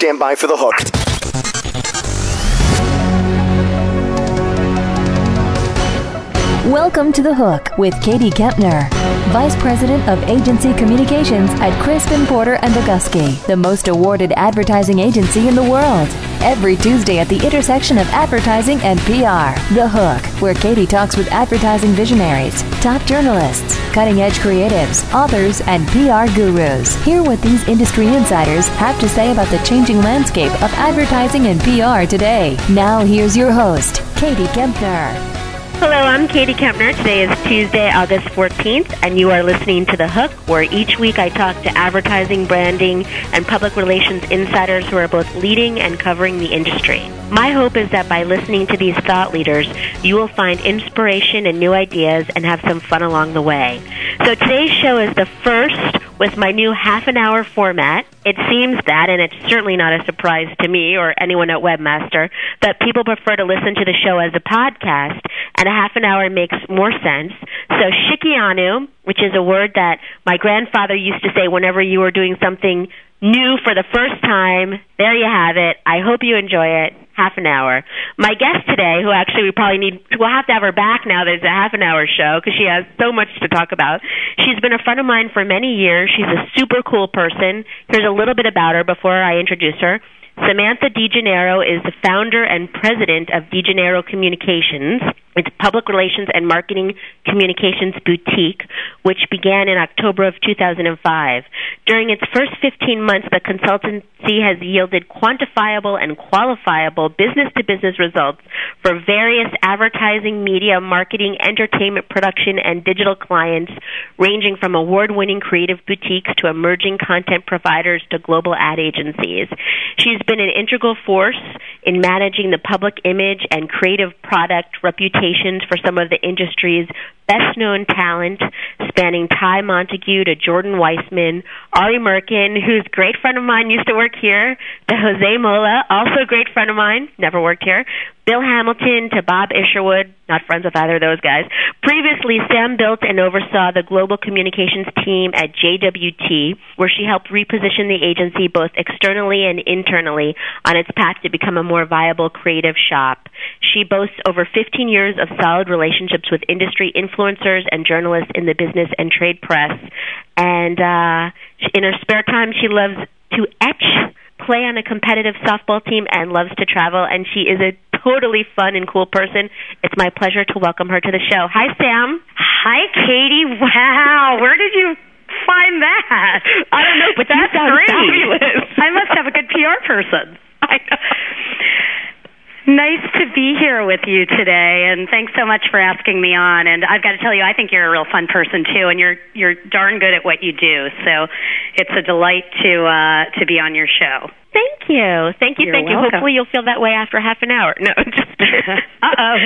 Stand by for the hook. Welcome to The Hook with Katie Kempner, Vice President of Agency Communications at Crispin Porter and Bogusky, the most awarded advertising agency in the world. Every Tuesday at the intersection of advertising and PR, The Hook, where Katie talks with advertising visionaries, top journalists, cutting edge creatives, authors, and PR gurus. Hear what these industry insiders have to say about the changing landscape of advertising and PR today. Now, here's your host, Katie Kempner. Hello, I'm Katie Kempner. Today is Tuesday, August 14th, and you are listening to The Hook, where each week I talk to advertising, branding, and public relations insiders who are both leading and covering the industry. My hope is that by listening to these thought leaders, you will find inspiration and new ideas and have some fun along the way. So today's show is the first with my new half an hour format. It seems that, and it's certainly not a surprise to me or anyone at Webmaster, that people prefer to listen to the show as a podcast, and a half an hour makes more sense. So Shehecheyanu, which is a word that my grandfather used to say whenever you were doing something new for the first time. There you have it. I hope you enjoy it. Half an hour. My guest today, who actually we probably need, we'll have to have her back now that it's a half an hour show because she has so much to talk about. She's been a friend of mine for many years. She's a super cool person. Here's a little bit about her before I introduce her. Samantha DiGennaro is the founder and president of DiGennaro Communications. It's public relations and marketing communications boutique, which began in October of 2005. During its first 15 months, the consultancy has yielded quantifiable and qualifiable business to business results for various advertising, media, marketing, entertainment production, and digital clients, ranging from award winning creative boutiques to emerging content providers to global ad agencies. She's been an integral force in managing the public image and creative product reputations for some of the industry's best known talent, spanning Ty Montague to Jordan Weissmann, Ari Merkin, who's a great friend of mine, used to work here, to Jose Molla, also a great friend of mine, never worked here, Bill Hamilton to Bob Isherwood, not friends with either of those guys. Previously, Sam built and oversaw the global communications team at JWT, where she helped reposition the agency both externally and internally on its path to become a more viable creative shop. She boasts over 15 years of solid relationships with industry influencers and journalists in the business and trade press. And uh, in her spare time, she loves to etch play on a competitive softball team and loves to travel and she is a totally fun and cool person. It's my pleasure to welcome her to the show. Hi, Sam. Hi, Katie. Wow, where did you find that? I don't know, but that's great. fabulous. I must have a good PR person. Nice to be here with you today, and thanks so much for asking me on. And I've got to tell you, I think you're a real fun person too, and you're you're darn good at what you do. So it's a delight to uh, to be on your show. Thank you, thank you, You're thank you. Hopefully, you'll feel that way after half an hour. No, just Uh oh.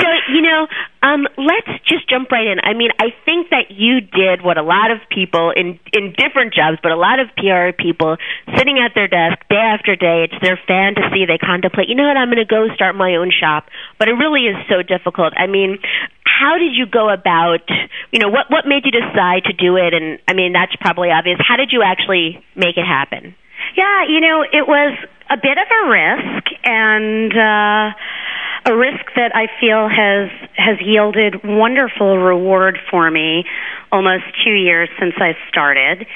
So, you know, um, let's just jump right in. I mean, I think that you did what a lot of people in in different jobs, but a lot of PR people sitting at their desk day after day, it's their fantasy. They contemplate, you know what, I'm going to go start my own shop. But it really is so difficult. I mean, how did you go about, you know, what what made you decide to do it? And I mean, that's probably obvious. How did you actually make it happen? Yeah, you know, it was a bit of a risk and uh a risk that I feel has has yielded wonderful reward for me almost 2 years since I started.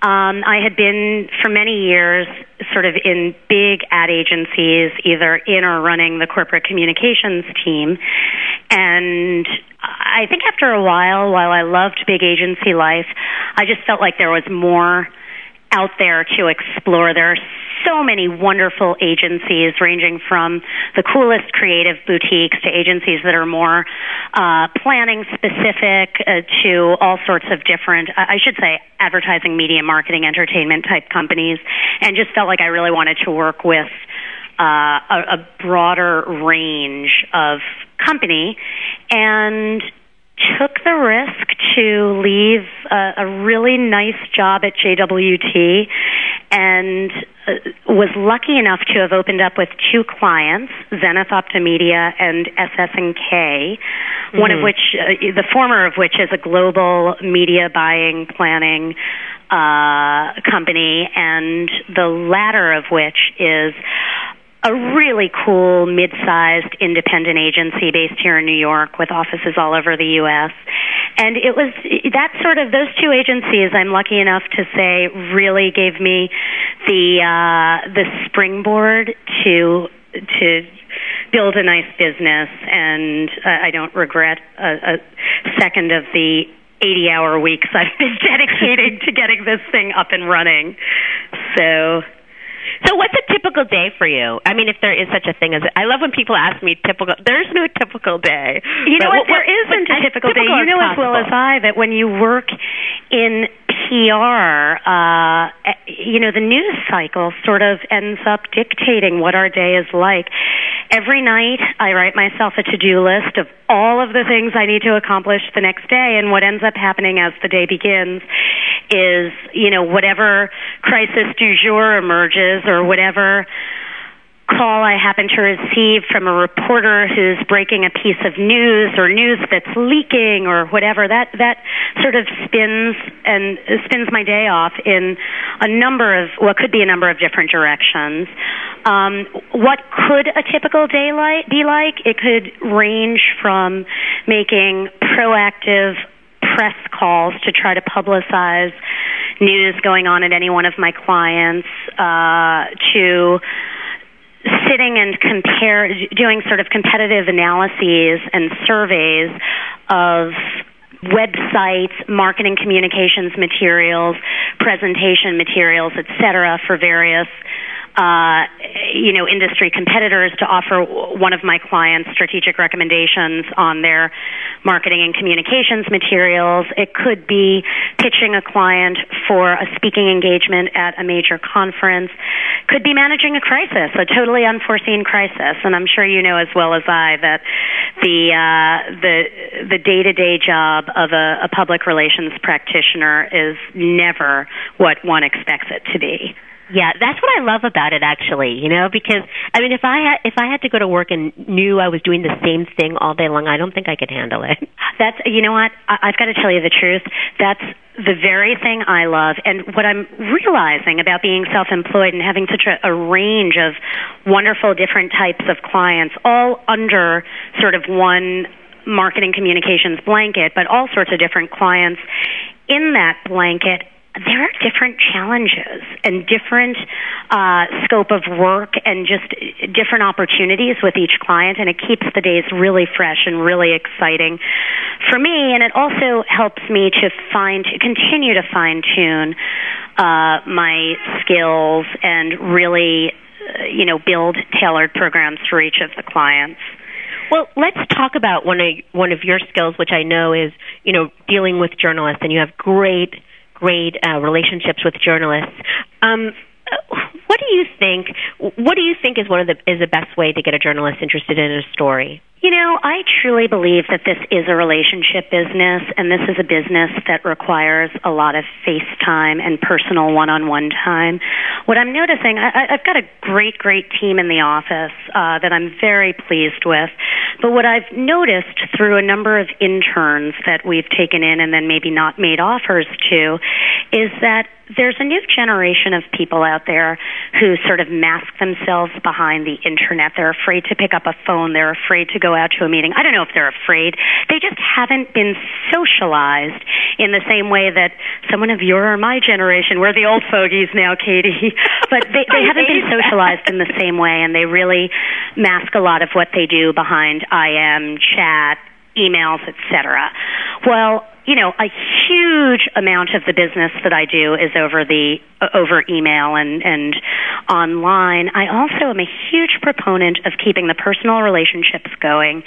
Um, I had been for many years sort of in big ad agencies, either in or running the corporate communications team. And I think after a while, while I loved big agency life, I just felt like there was more out there to explore. There are so many wonderful agencies ranging from the coolest creative boutiques to agencies that are more uh, planning specific uh, to all sorts of different, I should say, advertising, media, marketing, entertainment type companies, and just felt like I really wanted to work with uh, a, a broader range of company and took the risk to leave a, a really nice job at JWT and uh, was lucky enough to have opened up with two clients, Zenith Optimedia and SS&K, one of Mhm. which, uh, the former of which is a global media buying, planning, uh, company, and the latter of which is a really cool mid-sized independent agency based here in New York with offices all over the US. And it was that sort of those two agencies I'm lucky enough to say really gave me the uh the springboard to to build a nice business and uh, I don't regret a, a second of the 80 hour weeks I've been dedicating to getting this thing up and running. So so what's a typical day for you? I mean, if there is such a thing as I love when people ask me typical. There's no typical day. You know what? what there isn't a typical, day. You know as well as I that when you work in PR, uh, you know, the news cycle sort of ends up dictating what our day is like. Every night, I write myself a to-do list of all of the things I need to accomplish the next day, and what ends up happening as the day begins is, you know, whatever crisis du jour emerges or whatever call I happen to receive from a reporter who's breaking a piece of news or news that's leaking or whatever that that sort of spins and spins my day off in a number of what could be a number of different directions. Um, what could a typical day be like? It could range from making proactive press calls to try to publicize news going on at any one of my clients uh, to sitting and compare doing sort of competitive analyses and surveys of websites, marketing communications materials, presentation materials, etc. for various you know, industry competitors to offer one of my clients strategic recommendations on their marketing and communications materials. It could be pitching a client for a speaking engagement at a major conference. Could be managing a crisis, a totally unforeseen crisis. And I'm sure you know as well as I that the uh, the the day to day job of a, a public relations practitioner is never what one expects it to be. Yeah, that's what I love about it actually, you know, because I mean if I had if I had to go to work and knew I was doing the same thing all day long, I don't think I could handle it. That's you know what? I, I've got to tell you the truth. That's the very thing I love and what I'm realizing about being self-employed and having such a, a range of wonderful different types of clients all under sort of one marketing communications blanket, but all sorts of different clients in that blanket there are different challenges and different uh, scope of work and just different opportunities with each client, and it keeps the days really fresh and really exciting for me. And it also helps me to find, continue to fine tune uh, my skills and really, uh, you know, build tailored programs for each of the clients. Well, let's talk about one of one of your skills, which I know is, you know, dealing with journalists, and you have great great uh, relationships with journalists. Um, what do you think? What do you think is one of the is the best way to get a journalist interested in a story? You know, I truly believe that this is a relationship business, and this is a business that requires a lot of face time and personal one on one time. What I'm noticing, I, I've got a great, great team in the office uh, that I'm very pleased with, but what I've noticed through a number of interns that we've taken in and then maybe not made offers to is that there's a new generation of people out there who sort of mask themselves behind the internet. They're afraid to pick up a phone. They're afraid to go out to a meeting. I don't know if they're afraid. They just haven't been socialized in the same way that someone of your or my generation, we're the old fogies now, Katie, but they, they haven't been socialized in the same way, and they really mask a lot of what they do behind IM, chat, emails, etc. Well, you know, a huge amount of the business that I do is over the uh, over email and and online. I also am a huge proponent of keeping the personal relationships going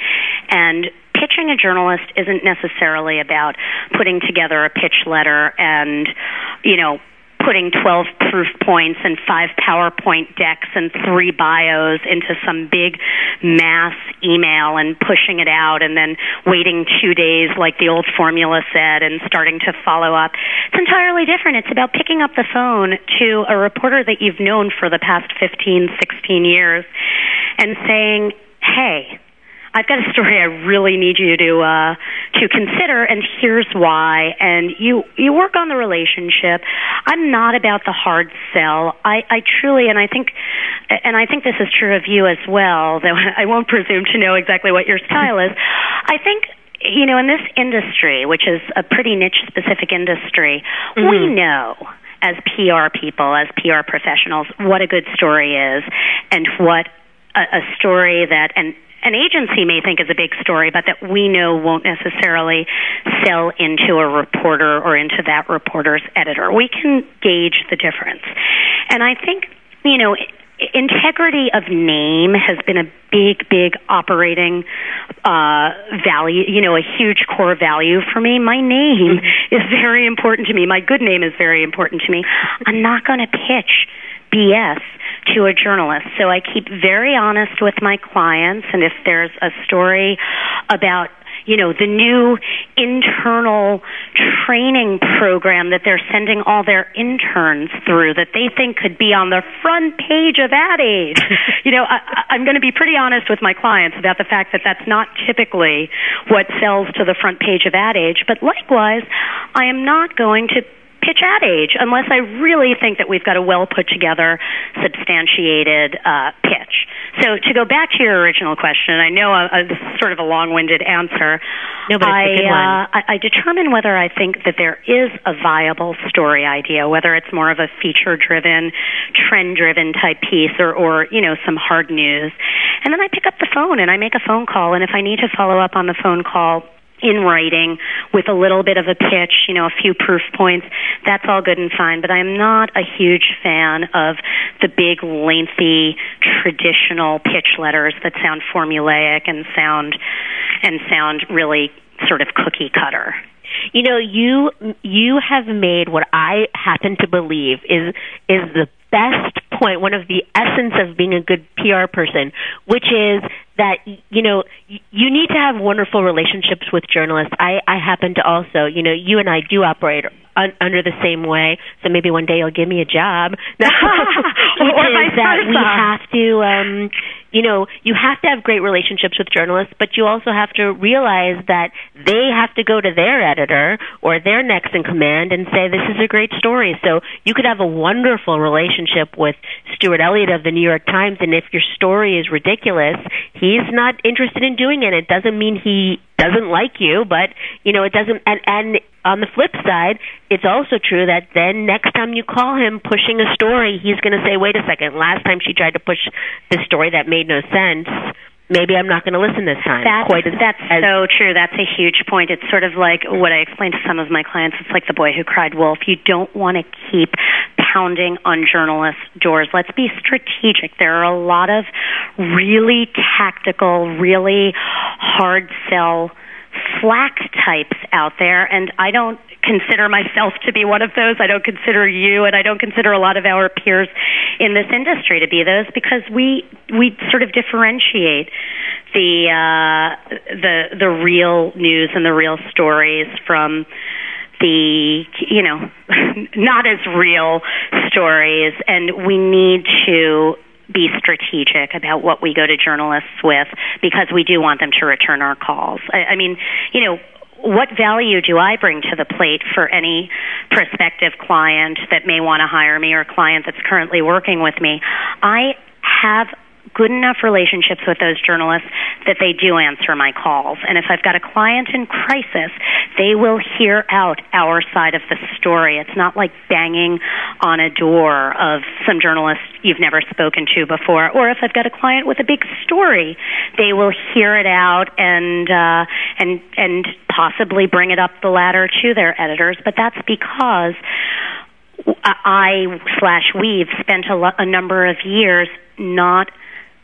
and pitching a journalist isn't necessarily about putting together a pitch letter and you know putting 12 proof points and five PowerPoint decks and three bios into some big mass email and pushing it out and then waiting two days like the old formula said and starting to follow up. It's entirely different. It's about picking up the phone to a reporter that you've known for the past 15, 16 years and saying, hey, I've got a story I really need you to uh, to consider, and here's why. And you you work on the relationship. I'm not about the hard sell. I, I truly, and I think, and I think this is true of you as well. Though I won't presume to know exactly what your style is. I think you know, in this industry, which is a pretty niche specific industry, mm-hmm. we know as PR people, as PR professionals, what a good story is and what a, a story that and an agency may think is a big story, but that we know won't necessarily sell into a reporter or into that reporter's editor. We can gauge the difference. And I think, you know, integrity of name has been a big, big operating uh, value, you know, a huge core value for me. My name mm-hmm. is very important to me. My good name is very important to me. I'm not going to pitch BS to a journalist. So I keep very honest with my clients, and if there's a story about you know, the new internal training program that they're sending all their interns through that they think could be on the front page of Ad Age. you know, I, I'm going to be pretty honest with my clients about the fact that that's not typically what sells to the front page of Ad Age, but likewise, I am not going to pitch Ad Age unless I really think that we've got a well put together, substantiated uh, pitch. So to go back to your original question, I know uh, uh, this is sort of a long-winded answer. No, but I, uh, I, I determine whether I think that there is a viable story idea, whether it's more of a feature-driven, trend-driven type piece, or, or you know some hard news, and then I pick up the phone and I make a phone call, and if I need to follow up on the phone call in writing with a little bit of a pitch, you know, a few proof points. That's all good and fine, but I'm not a huge fan of the big, lengthy, traditional pitch letters that sound formulaic and sound and sound really sort of cookie cutter. You know, you you have made what I happen to believe is is the best point, one of the essence of being a good PR person, which is that you know you need to have wonderful relationships with journalists. I I happen to also, you know, you and I do operate un- under the same way. So maybe one day you'll give me a job. or vice that we have to um you know, you have to have great relationships with journalists, but you also have to realize that they have to go to their editor or their next in command and say, this is a great story. So you could have a wonderful relationship with Stuart Elliott of the New York Times, and if your story is ridiculous, he's not interested in doing it. It doesn't mean he doesn't like you, but you know, it doesn't. And and on the flip side, it's also true that then next time you call him pushing a story, he's going to say, "Wait a second, last time she tried to push this story that made no sense." Maybe I'm not going to listen this time. That's, Quite as, that's as, so true. That's a huge point. It's sort of like what I explained to some of my clients. It's like the boy who cried wolf. You don't want to keep pounding on journalists' doors. Let's be strategic. There are a lot of really tactical, really hard sell flack types out there, and I don't consider myself to be one of those. I don't consider you, and I don't consider a lot of our peers in this industry to be those because we we sort of differentiate the uh, the the real news and the real stories from the you know not as real stories, and we need to be strategic about what we go to journalists with because we do want them to return our calls. I, I mean, you know, what value do I bring to the plate for any prospective client that may want to hire me or client that's currently working with me? I have good enough relationships with those journalists that they do answer my calls. And if I've got a client in crisis, they will hear out our side of the story. It's not like banging on a door of some journalist you've never spoken to before. Or if I've got a client with a big story, they will hear it out and uh, and and possibly bring it up the ladder to their editors. But that's because I slash we've spent a, lo- a number of years not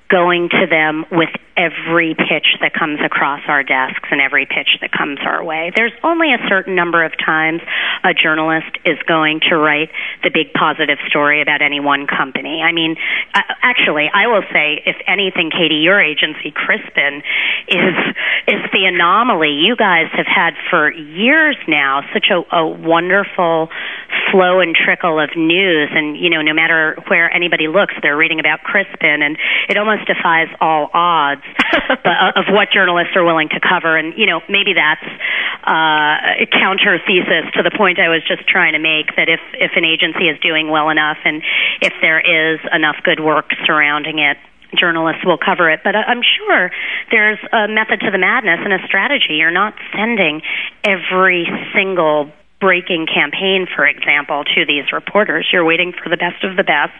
going to them with every pitch that comes across our desks and every pitch that comes our way. There's only a certain number of times a journalist is going to write the big positive story about any one company. I mean, uh, actually, I will say, if anything, Katie, your agency, Crispin, is is the anomaly. You guys have had for years now such a, a wonderful flow and trickle of news, and you know, no matter where anybody looks, they're reading about Crispin, and it almost defies all odds of what journalists are willing to cover. And, you know, maybe that's uh, a counter thesis to the point I was just trying to make that if, if an agency is doing well enough and if there is enough good work surrounding it, journalists will cover it. But I'm sure there's a method to the madness and a strategy. You're not sending every single breaking campaign, for example, to these reporters. You're waiting for the best of the best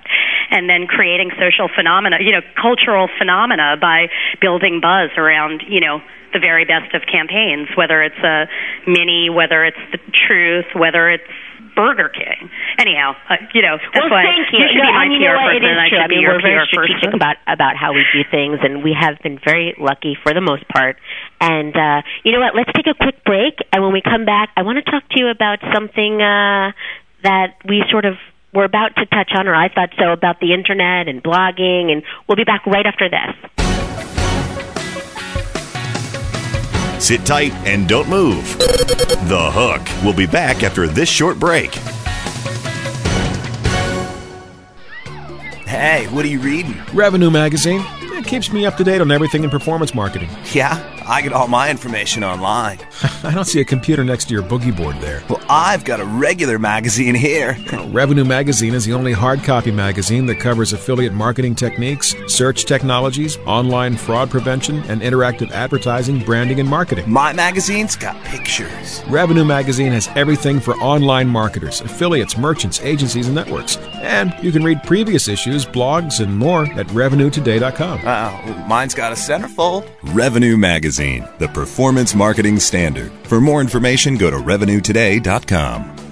and then creating social phenomena, you know, cultural phenomena by building buzz around, you know, the very best of campaigns, whether it's a mini, whether it's the truth, whether it's Burger King. Anyhow, uh, you know, that's well, why thank you. you should no, be my PR know person and I should I mean, be your we're very PR strategic person. about about how we do things, and we have been very lucky for the most part. And uh, you know what? Let's take a quick break, and when we come back, I want to talk to you about something uh, that we sort of were about to touch on, or I thought so, about the internet and blogging. And we'll be back right after this. Sit tight and don't move. The Hook will be back after this short break. Hey, what are you reading? Revenue Magazine. It keeps me up to date on everything in performance marketing. Yeah, I get all my information online. I don't see a computer next to your boogie board there. Well, I've got a regular magazine here. Revenue Magazine is the only hard copy magazine that covers affiliate marketing techniques, search technologies, online fraud prevention, and interactive advertising, branding, and marketing. My magazine's got pictures. Revenue Magazine has everything for online marketers, affiliates, merchants, agencies, and networks. And you can read previous issues, blogs, and more at revenuetoday.com. Wow, mine's got a centerfold. Revenue Magazine, the performance marketing standard. For more information, go to revenuetoday.com.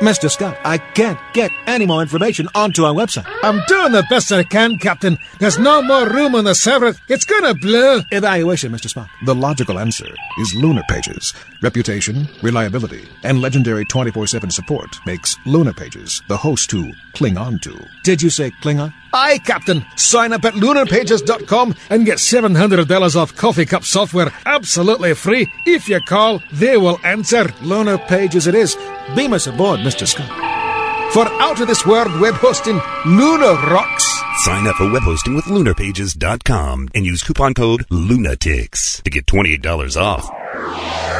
Mr. Scott, I can't get any more information onto our website. I'm doing the best I can, Captain. There's no more room on the server. It's gonna blow. Evaluation, Mr. Spock. The logical answer is Lunar Pages. Reputation, reliability, and legendary 24-7 support makes Lunar Pages the host to cling on to. Did you say cling on? Aye, Captain. Sign up at lunarpages.com and get $700 off coffee cup software absolutely free. If you call, they will answer. Lunar Pages it is. Beam us aboard, Mr. Scott. For out of this world web hosting, Lunar rocks. Sign up for web hosting with lunarpages.com and use coupon code LUNATICS to get $28 off.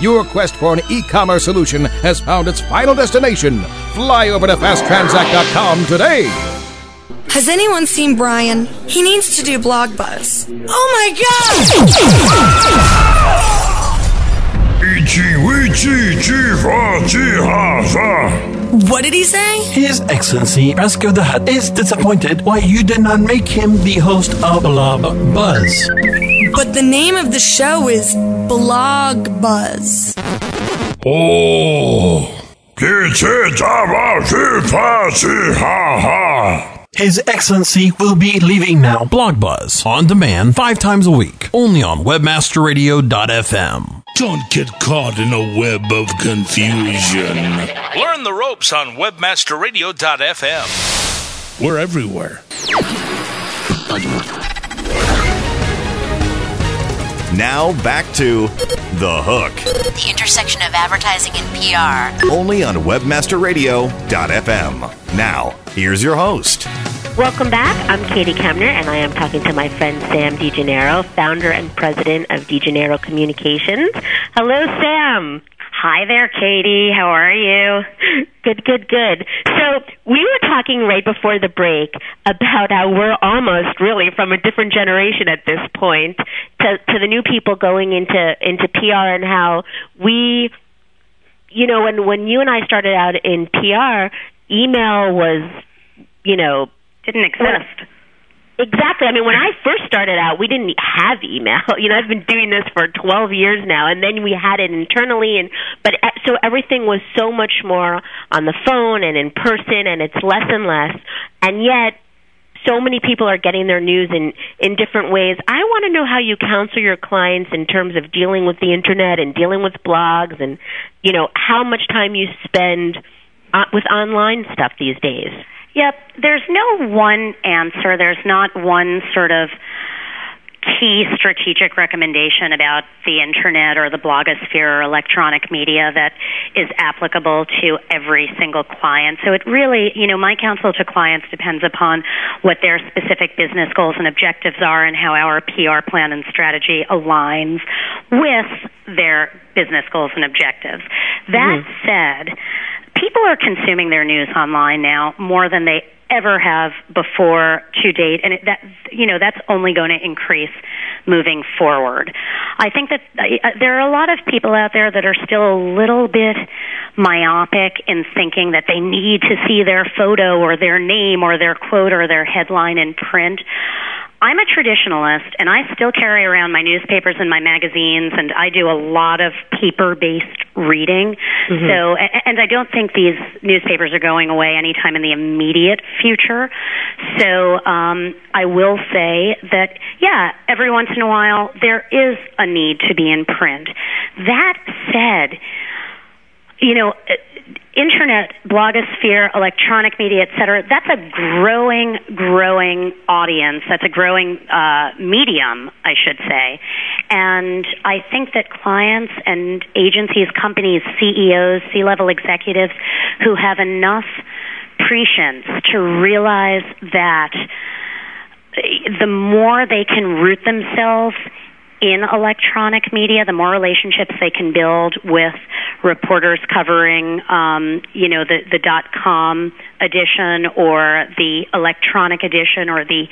Your quest for an e-commerce solution has found its final destination. Fly over to fasttransact.com today. Has anyone seen Brian? He needs to do blog buzz. Oh my god! What did he say? His Excellency Rascal the Hutt is disappointed why you did not make him the host of Blob Buzz. But the name of the show is Blog Buzz. Oh. Kitsitsa Basi Fasi Ha Ha. His Excellency will be leaving now. Blog Buzz on demand five times a week, only on WebmasterRadio.fm. Don't get caught in a web of confusion. Learn the ropes on WebmasterRadio.fm. We're everywhere. Now back to The Hook, The intersection of advertising and PR. only on WebmasterRadio.fm. Now, here's your host. Welcome back. I'm Katie Kempner, and I am talking to my friend Sam DiGennaro, founder and president of DiGennaro Communications. Hello, Sam. Hi there, Katie. How are you? Good, good, good. So we were talking right before the break about how we're almost really from a different generation at this point to, to the new people going into into PR and how we, you know, when when you and I started out in PR, email was, you know, didn't exist. Exactly. I mean, when I first started out, we didn't have email. You know, I've been doing this for 12 years now, and then we had it internally, and but uh, so everything was so much more on the phone and in person, and it's less and less. And yet, so many people are getting their news in in different ways. I want to know how you counsel your clients in terms of dealing with the internet and dealing with blogs and you know how much time you spend uh, with online stuff these days. Yep, there's no one answer. There's not one sort of key strategic recommendation about the internet or the blogosphere or electronic media that is applicable to every single client. So it really, you know, my counsel to clients depends upon what their specific business goals and objectives are and how our PR plan and strategy aligns with their business goals and objectives. That mm-hmm. said, people are consuming their news online now more than they ever have before to date, and it, that you know that's only going to increase moving forward. I think that uh, there are a lot of people out there that are still a little bit myopic in thinking that they need to see their photo or their name or their quote or their headline in print. I'm a traditionalist and I still carry around my newspapers and my magazines and I do a lot of paper based reading. Mm-hmm. So, and I don't think these newspapers are going away anytime in the immediate future. So, um, I will say that, yeah, every once in a while there is a need to be in print. That said, you know, internet, blogosphere, electronic media, et cetera, that's a growing, growing audience. That's a growing uh, medium, I should say. And I think that clients and agencies, companies, CEOs, C-level executives who have enough prescience to realize that the more they can root themselves in electronic media, the more relationships they can build with reporters covering, um, you know, the the dot com edition or the electronic edition or the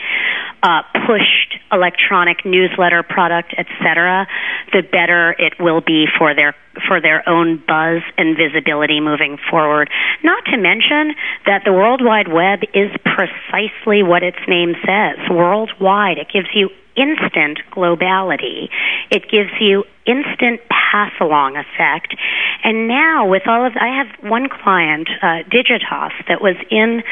uh, pushed electronic newsletter product, etc., the better it will be for their for their own buzz and visibility moving forward. Not to mention that the World Wide Web is precisely what its name says, worldwide. It gives you instant globality. It gives you instant pass along effect. And now with all of, I have one client, uh, Digitas, that was in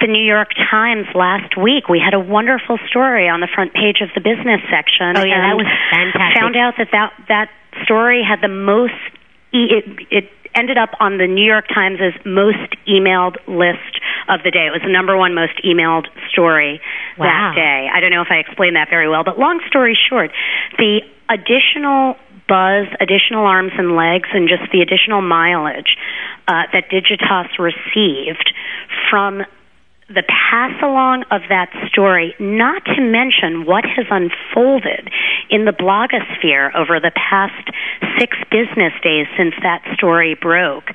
the New York Times last week. We had a wonderful story on the front page of the business section. Oh yeah, that was fantastic. Found out that that, that story had the most, it, it ended up on the New York Times' most emailed list of the day. It was the number one most emailed story wow. that day. I don't know if I explained that very well, but long story short, the additional buzz, additional arms and legs, and just the additional mileage uh, that Digitas received from the pass along of that story, not to mention what has unfolded in the blogosphere over the past six business days since that story broke.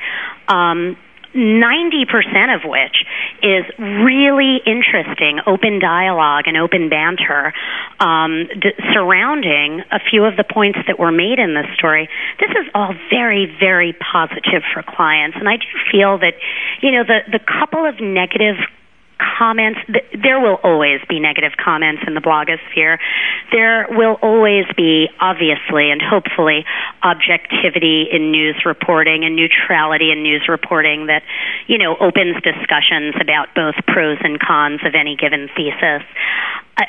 Um, 90% of which is really interesting open dialogue and open banter um, d- surrounding a few of the points that were made in this story. This is all very, very positive for clients, and I do feel that, you know, the the couple of negative comments. There will always be negative comments in the blogosphere. There will always be, obviously and hopefully, objectivity in news reporting and neutrality in news reporting that, you know, opens discussions about both pros and cons of any given thesis. I,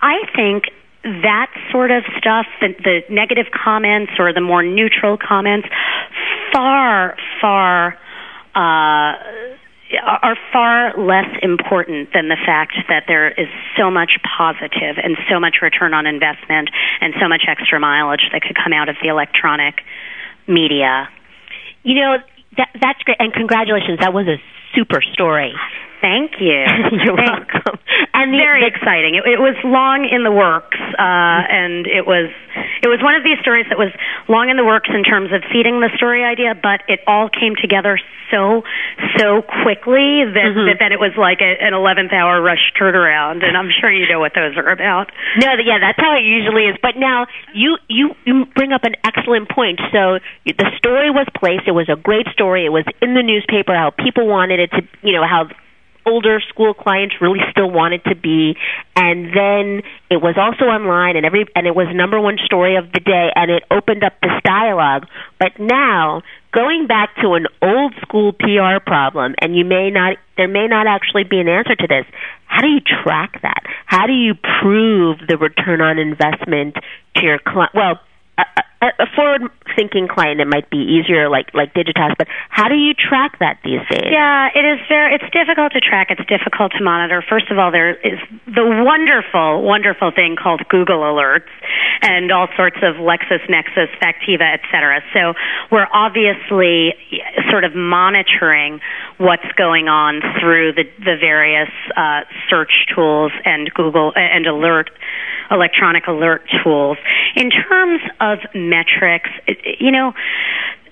I think that sort of stuff, the, the negative comments or the more neutral comments, far, far uh, are far less important than the fact that there is so much positive and so much return on investment and so much extra mileage that could come out of the electronic media. You know, that, that's great. And congratulations. That was a super story. Thank you. You're welcome. And the, very exciting. It, it was long in the works, uh, and it was it was one of these stories that was long in the works in terms of seeding the story idea, but it all came together so so quickly that mm-hmm. that, that it was like a, an eleventh hour rush turnaround. And I'm sure you know what those are about. No, yeah, that's how it usually is. But now you you you bring up an excellent point. So the story was placed. It was a great story. It was in the newspaper. How people wanted it to, you know, how older school clients really still wanted to be and then it was also online and every and it was number one story of the day and it opened up this dialogue but now going back to an old school PR problem, and you may not, there may not actually be an answer to this. How do you track that? How do you prove the return on investment to your client? Well, uh, uh, a, a forward-thinking client, it might be easier, like like Digitas. But how do you track that these days? Yeah, it is very. It's difficult to track. It's difficult to monitor. First of all, there is the wonderful, wonderful thing called Google Alerts and all sorts of LexisNexis, Factiva, et cetera. So we're obviously sort of monitoring what's going on through the the various uh, search tools and Google and alert electronic alert tools. In terms of metrics, you know,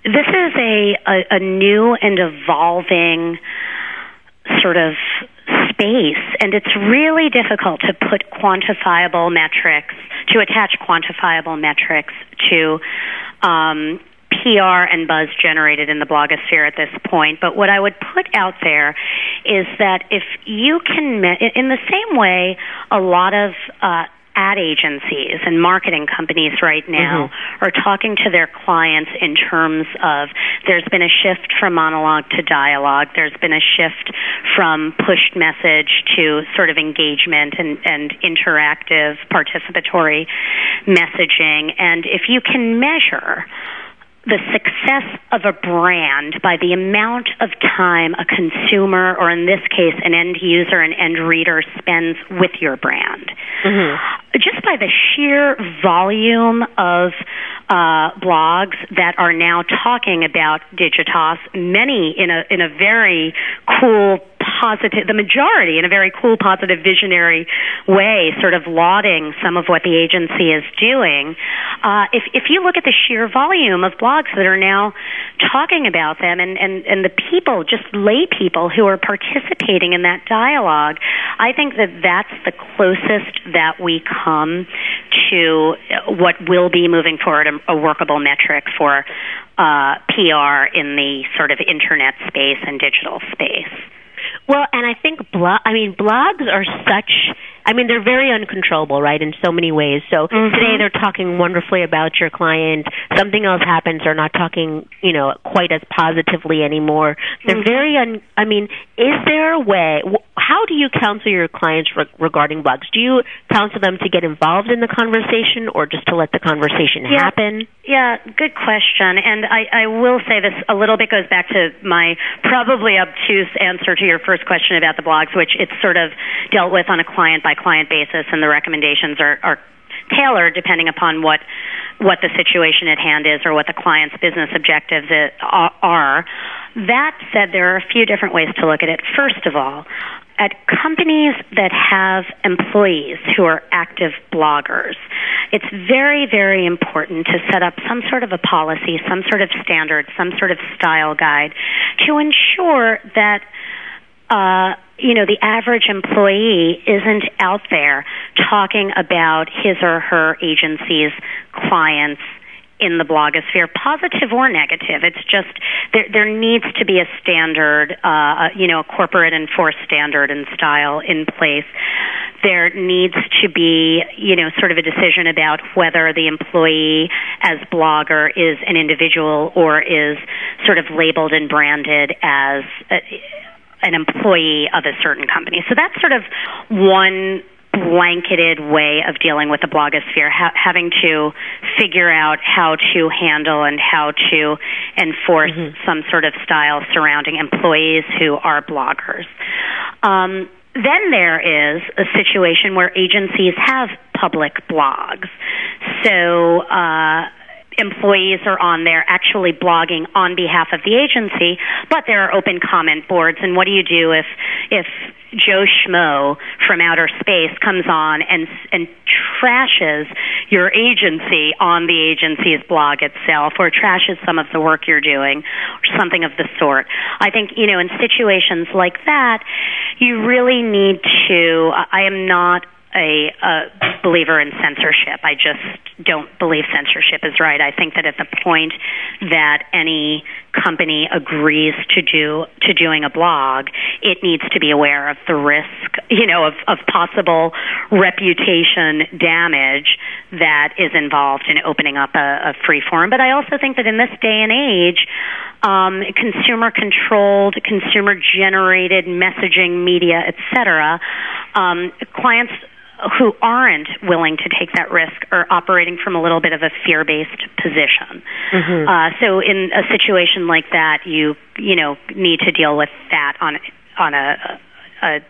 this is a, a, a new and evolving sort of space, and it's really difficult to put quantifiable metrics, to attach quantifiable metrics to um, PR and buzz generated in the blogosphere at this point. But what I would put out there is that if you can, in the same way, a lot of uh, ad agencies and marketing companies right now mm-hmm. are talking to their clients in terms of there's been a shift from monologue to dialogue, there's been a shift from pushed message to sort of engagement and, and interactive participatory messaging. And if you can measure the success of a brand by the amount of time a consumer, or in this case, an end user, an end reader, spends with your brand. Mm-hmm. Just by the sheer volume of uh, blogs that are now talking about Digitas, many in a in a very cool positive, the majority in a very cool, positive, visionary way, sort of lauding some of what the agency is doing. Uh, if if you look at the sheer volume of blogs that are now talking about them, and and and the people, just lay people who are participating in that dialogue, I think that that's the closest that we come to what will be moving forward a, a workable metric for uh, PR in the sort of internet space and digital space. Well, and I think blog. I mean, blogs are such. I mean, they're very uncontrollable, right, in so many ways. So mm-hmm. today they're talking wonderfully about your client. Something else happens, they're not talking, you know, quite as positively anymore. They're mm-hmm. very un. I mean, is there a way? How do you counsel your clients re- regarding blogs? Do you counsel them to get involved in the conversation, or just to let the conversation yeah. happen? Yeah, good question. And I, I will say this a little bit goes back to my probably obtuse answer to your first question about the blogs, which it's sort of dealt with on a client by client basis, and the recommendations are, are tailored depending upon what what the situation at hand is or what the client's business objectives are. That said, there are a few different ways to look at it. First of all, at companies that have employees who are active bloggers, it's very, very important to set up some sort of a policy, some sort of standard, some sort of style guide to ensure that uh, you know, the average employee isn't out there talking about his or her agency's clients in the blogosphere, positive or negative. It's just there, there needs to be a standard, uh, you know, a corporate enforced standard and style in place. There needs to be, you know, sort of a decision about whether the employee as blogger is an individual or is sort of labeled and branded as. A, an employee of a certain company. So that's sort of one blanketed way of dealing with the blogosphere, ha- having to figure out how to handle and how to enforce mm-hmm. some sort of style surrounding employees who are bloggers. Um, then there is a situation where agencies have public blogs. So, uh, employees are on there actually blogging on behalf of the agency, but there are open comment boards. And what do you do if if Joe Schmo from outer space comes on and and trashes your agency on the agency's blog itself, or trashes some of the work you're doing, or something of the sort? I think you know in situations like that, you really need to. I am not a, a believer in censorship. I just don't believe censorship is right. I think that at the point that any company agrees to do to doing a blog, it needs to be aware of the risk, you know, of, of possible reputation damage that is involved in opening up a, a free forum. But I also think that in this day and age, um, consumer controlled, consumer generated messaging, media, etc., um, clients who aren't willing to take that risk are operating from a little bit of a fear-based position. Mm-hmm. Uh, so in a situation like that, you you know need to deal with that on on a, a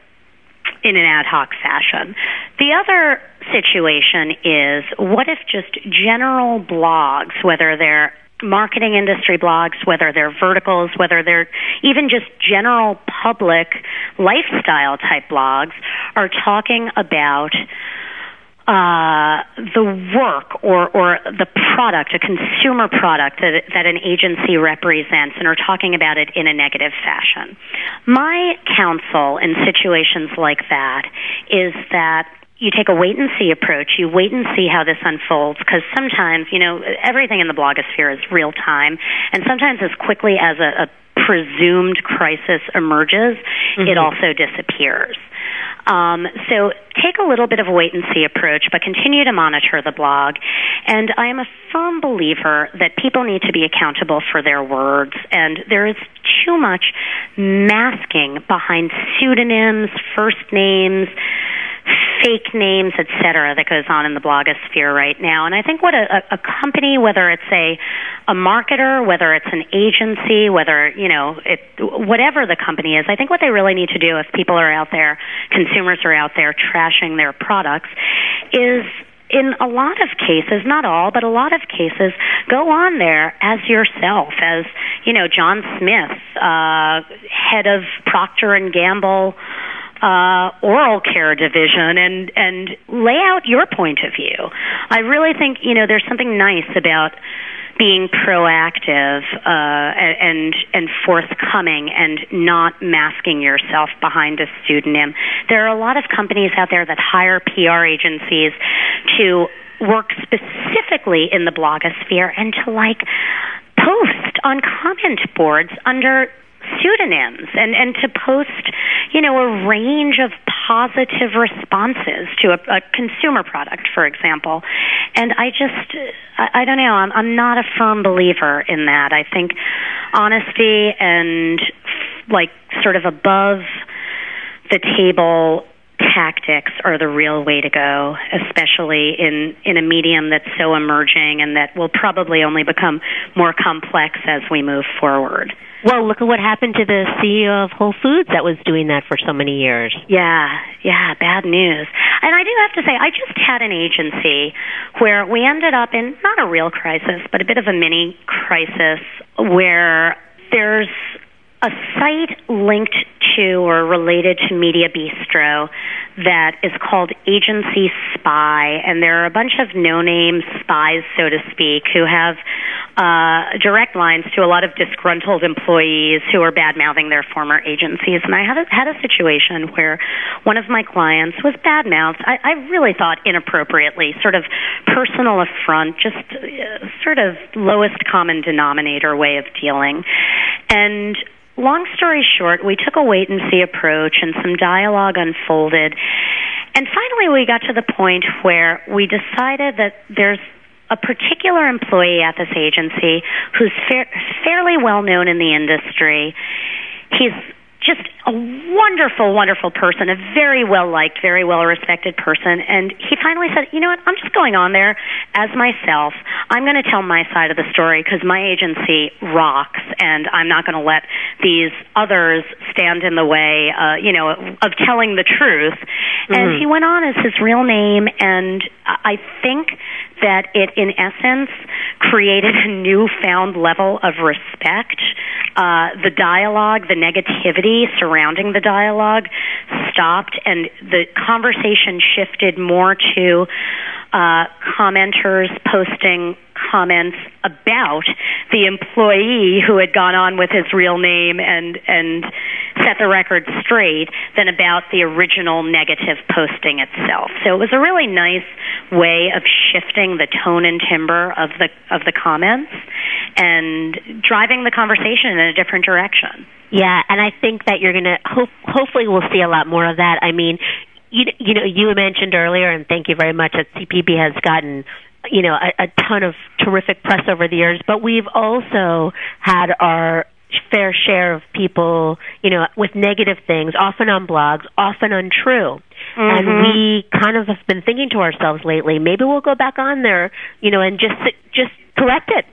in an ad hoc fashion. The other situation is what if just general blogs, whether they're marketing industry blogs, whether they're verticals, whether they're even just general public lifestyle type blogs, are talking about uh, the work or, or the product, a consumer product that, that an agency represents, and are talking about it in a negative fashion. My counsel in situations like that is that you take a wait and see approach. You wait and see how this unfolds because sometimes, you know, everything in the blogosphere is real time, and sometimes as quickly as a, a presumed crisis emerges, Mm-hmm. it also disappears. Um, so take a little bit of a wait and see approach, but continue to monitor the blog. And I am a firm believer that people need to be accountable for their words, and there is too much masking behind pseudonyms, first names, fake names, etc., that goes on in the blogosphere right now. And I think what a, a company, whether it's a a marketer, whether it's an agency, whether you know, it, whatever the company is, I think what they really need to do if people are out there, consumers are out there trashing their products, is in a lot of cases, not all, but a lot of cases, go on there as yourself, as you know, John Smith, uh, head of Procter and Gamble uh, oral care division and and lay out your point of view. I really think you know there's something nice about being proactive uh, and and forthcoming and not masking yourself behind a pseudonym. There are a lot of companies out there that hire PR agencies to work specifically in the blogosphere and to like post on comment boards under pseudonyms and and to post you know a range of positive responses to a, a consumer product for example. And i just I, I don't know i'm i'm not a firm believer in that. I think honesty and like sort of above the table tactics are the real way to go, especially in, in a medium that's so emerging and that will probably only become more complex as we move forward. Well, look at what happened to the CEO of Whole Foods that was doing that for so many years. Yeah, yeah, bad news. And I do have to say, I just had an agency where we ended up in not a real crisis, but a bit of a mini crisis where there's a site linked to or related to Media Bistro that is called Agency Spy, and there are a bunch of no-name spies, so to speak, who have uh, direct lines to a lot of disgruntled employees who are bad mouthing their former agencies. And I had a, had a situation where one of my clients was bad mouthed. I, I really thought inappropriately, sort of personal affront, just uh, sort of lowest common denominator way of dealing. And long story short, we took a wait and see approach and some dialogue unfolded. And finally, we got to the point where we decided that there's a particular employee at this agency who's fa- fairly well known in the industry. He's just a wonderful, wonderful person, a very well liked, very well respected person. And he finally said, you know what, I'm just going on there as myself. I'm going to tell my side of the story because my agency rocks and I'm not going to let these others stand in the way, uh, you know, of telling the truth. Mm-hmm. And he went on as his real name and I think that it, in essence, created a newfound level of respect. Uh, the dialogue, the negativity surrounding the dialogue stopped, and the conversation shifted more to uh, commenters posting comments about the employee who had gone on with his real name and and set the record straight than about the original negative posting itself. So it was a really nice way of shifting the tone and timbre of the of the comments and driving the conversation in a different direction. Yeah, and I think that you're going to hope hopefully we'll see a lot more of that. I mean, you you know, you mentioned earlier and thank you very much that CPB has gotten you know a, a ton of terrific press over the years, but we've also had our fair share of people, you know, with negative things, often on blogs, often untrue. Mm-hmm. And we kind of have been thinking to ourselves lately, maybe we'll go back on there, you know, and just just correct it.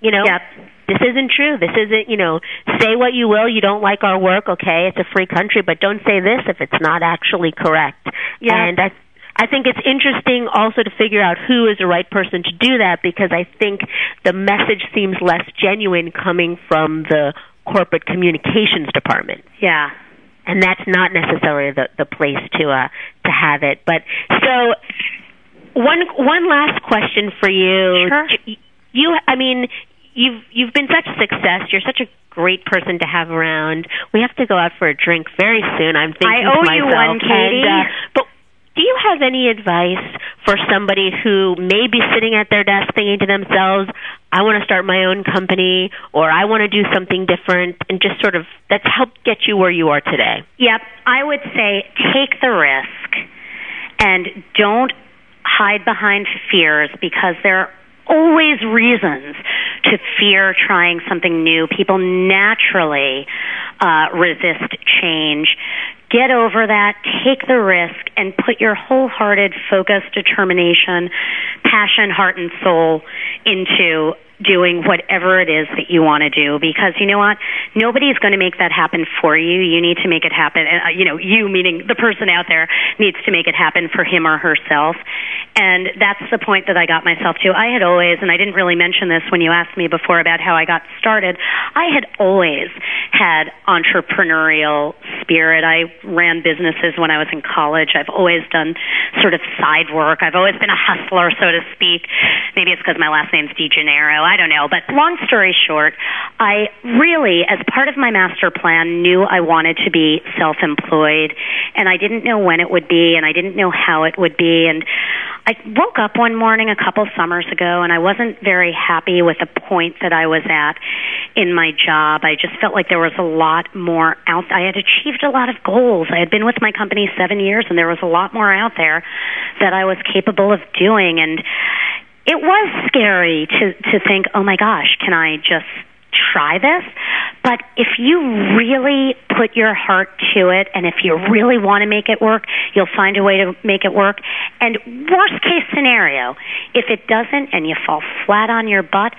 You know, Yep. this isn't true. This isn't, you know, say what you will. You don't like our work, okay? It's a free country, but don't say this if it's not actually correct. Yeah. And I I think it's interesting also to figure out who is the right person to do that because I think the message seems less genuine coming from the corporate communications department. Yeah. And that's not necessarily the the place to uh to have it. But so one one last question for you. Sure. You I mean you've you've been such a success. You're such a great person to have around. We have to go out for a drink very soon. I'm thinking I owe to you one, Katie. and, uh, but do you have any advice for somebody who may be sitting at their desk thinking to themselves, I want to start my own company or I want to do something different and just sort of that's helped get you where you are today? Yep, I would say take the risk and don't hide behind fears because there are always reasons to fear trying something new. People naturally uh, resist change. Get over that, take the risk, and put your wholehearted focus, determination, passion, heart, and soul into doing whatever it is that you want to do because you know what? Nobody's going to make that happen for you. You need to make it happen and uh, you know you meaning the person out there needs to make it happen for him or herself. And that's the point that I got myself to. I had always and I didn't really mention this when you asked me before about how I got started I had always had entrepreneurial spirit. I ran businesses when I was in college. I've always done sort of side work. I've always been a hustler so to speak. Maybe it's because my last name's DiGennaro I don't know. But long story short, I really, as part of my master plan, knew I wanted to be self employed. And I didn't know when it would be, and I didn't know how it would be. And I woke up one morning a couple summers ago, and I wasn't very happy with the point that I was at in my job. I just felt like there was a lot more out. I had achieved a lot of goals. I had been with my company seven years, and there was a lot more out there that I was capable of doing. And it was scary to to think, oh my gosh, can I just try this? But if you really put your heart to it and if you really want to make it work, you'll find a way to make it work. And worst case scenario, if it doesn't and you fall flat on your butt,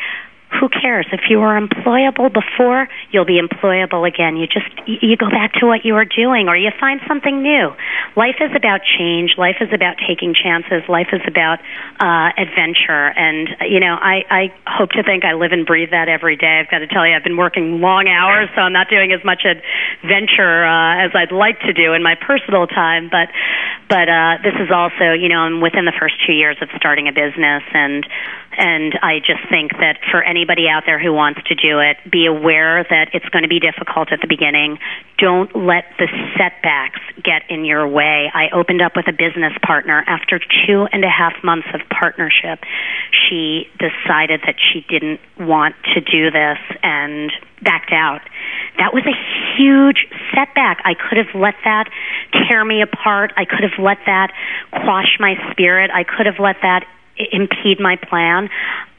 who cares? If you were employable before, you'll be employable again. You just you go back to what you were doing or you find something new. Life is about change. Life is about taking chances. Life is about uh adventure and you know, I I hope to think I live and breathe that every day. I've got to tell you I've been working long hours, so I'm not doing as much adventure uh as I'd like to do in my personal time, but but uh this is also, you know, I'm within the first 2 years of starting a business and and I just think that for anybody out there who wants to do it, be aware that it's going to be difficult at the beginning. Don't let the setbacks get in your way. I opened up with a business partner after two and a half months of partnership. She decided that she didn't want to do this and backed out. That was a huge setback. I could have let that tear me apart. I could have let that quash my spirit. I could have let that impede my plan.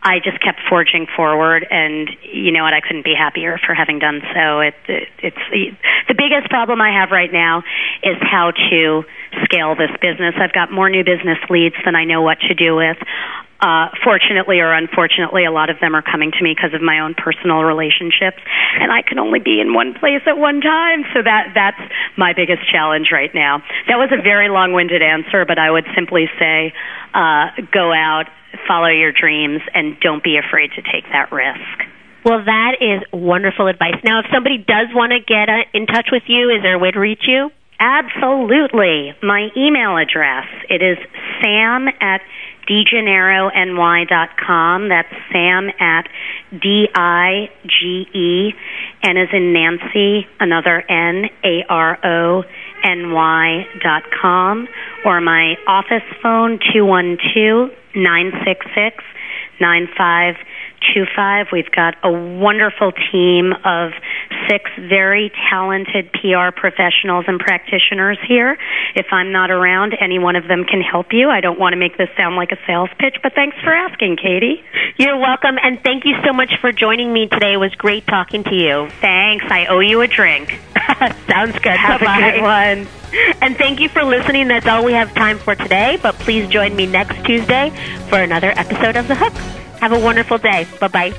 I just kept forging forward, and you know what? I couldn't be happier for having done so. It, it, it's the biggest problem I have right now is how to scale this business. I've got more new business leads than I know what to do with. Uh, fortunately or unfortunately, a lot of them are coming to me because of my own personal relationships, and I can only be in one place at one time. So that that's my biggest challenge right now. That was a very long-winded answer, but I would simply say, uh, go out, follow your dreams, and don't be afraid to take that risk. Well, that is wonderful advice. Now, if somebody does want to get uh, in touch with you, is there a way to reach you? Absolutely. My email address, it is sam at digennarony.com. That's sam at D-I-G-E, N is in Nancy, another N, A-R-O, N-Y dot com. Or my office phone, 212 966 9525. We've got a wonderful team of six very talented PR professionals and practitioners here. If I'm not around, any one of them can help you. I don't want to make this sound like a sales pitch, but thanks for asking, Katie. You're welcome, and thank you so much for joining me today. It was great talking to you. Thanks. I owe you a drink. Sounds good. Have Bye-bye. a good one. And thank you for listening. That's all we have time for today, but please join me next Tuesday for another episode of The Hook. Have a wonderful day. Bye bye.